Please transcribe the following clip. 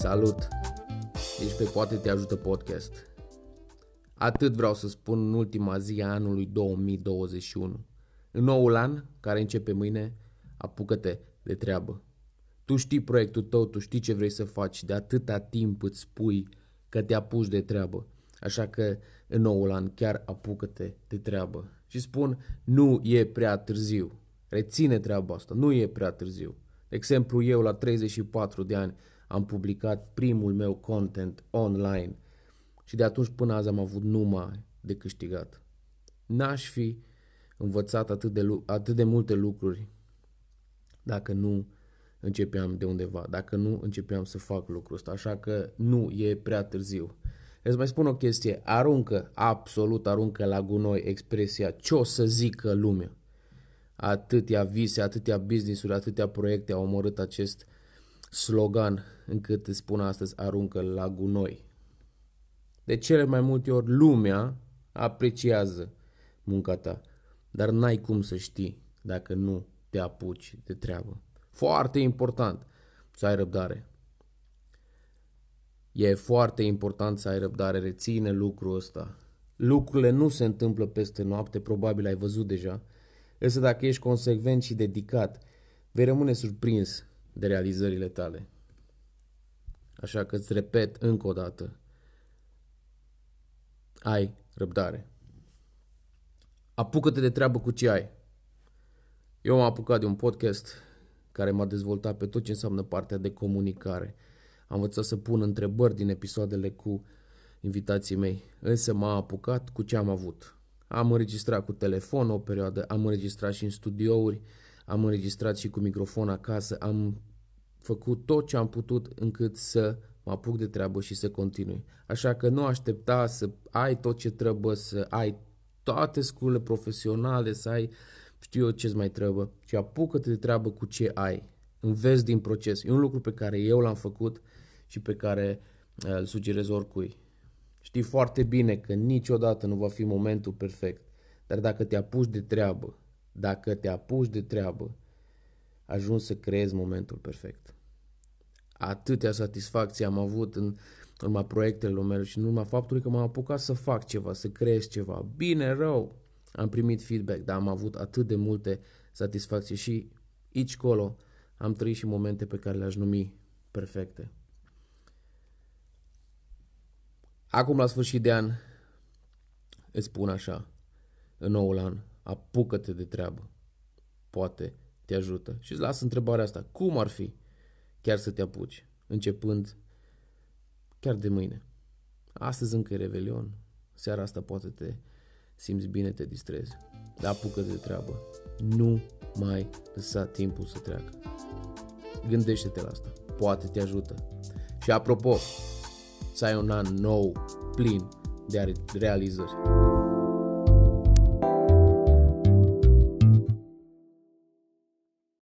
Salut! Ești pe Poate Te Ajută Podcast. Atât vreau să spun în ultima zi a anului 2021. În noul an, care începe mâine, apucă-te de treabă. Tu știi proiectul tău, tu știi ce vrei să faci, de atâta timp îți spui că te apuci de treabă. Așa că în noul an chiar apucă-te de treabă. Și spun, nu e prea târziu. Reține treaba asta, nu e prea târziu. De exemplu, eu la 34 de ani am publicat primul meu content online și de atunci până azi am avut numai de câștigat. N-aș fi învățat atât de, atât de multe lucruri dacă nu începeam de undeva, dacă nu începeam să fac lucrul ăsta, așa că nu e prea târziu. Îți mai spun o chestie, aruncă, absolut aruncă la gunoi expresia ce o să zică lumea. Atâtea vise, atâtea business-uri, atâtea proiecte au omorât acest slogan încât îți spun astăzi aruncă la gunoi. De cele mai multe ori lumea apreciază munca ta, dar n-ai cum să știi dacă nu te apuci de treabă. Foarte important să ai răbdare. E foarte important să ai răbdare, reține lucrul ăsta. Lucrurile nu se întâmplă peste noapte, probabil ai văzut deja, însă dacă ești consecvent și dedicat, vei rămâne surprins de realizările tale. Așa că îți repet încă o dată, ai răbdare. Apucă-te de treabă cu ce ai. Eu m-am apucat de un podcast care m-a dezvoltat pe tot ce înseamnă partea de comunicare. Am învățat să pun întrebări din episoadele cu invitații mei, însă m-am apucat cu ce am avut. Am înregistrat cu telefon o perioadă, am înregistrat și în studiouri, am înregistrat și cu microfon acasă, am făcut tot ce am putut încât să mă apuc de treabă și să continui. Așa că nu aștepta să ai tot ce trebuie, să ai toate sculele profesionale, să ai știu eu ce-ți mai trebuie, ci apucă-te de treabă cu ce ai. Înveți din proces. E un lucru pe care eu l-am făcut și pe care uh, îl sugerez oricui. Știi foarte bine că niciodată nu va fi momentul perfect, dar dacă te apuci de treabă, dacă te apuci de treabă, ajungi să creezi momentul perfect. Atâtea satisfacții am avut în urma proiectelor mele și în urma faptului că m-am apucat să fac ceva, să creez ceva. Bine, rău, am primit feedback, dar am avut atât de multe satisfacții și aici colo am trăit și momente pe care le-aș numi perfecte. Acum, la sfârșit de an, îți spun așa, în noul an, apucă-te de treabă. Poate te ajută. Și îți las întrebarea asta. Cum ar fi chiar să te apuci, începând chiar de mâine? Astăzi încă e Revelion. Seara asta poate te simți bine, te distrezi. Dar apucă de treabă. Nu mai lăsa timpul să treacă. Gândește-te la asta. Poate te ajută. Și apropo, să ai un an nou, plin de realizări.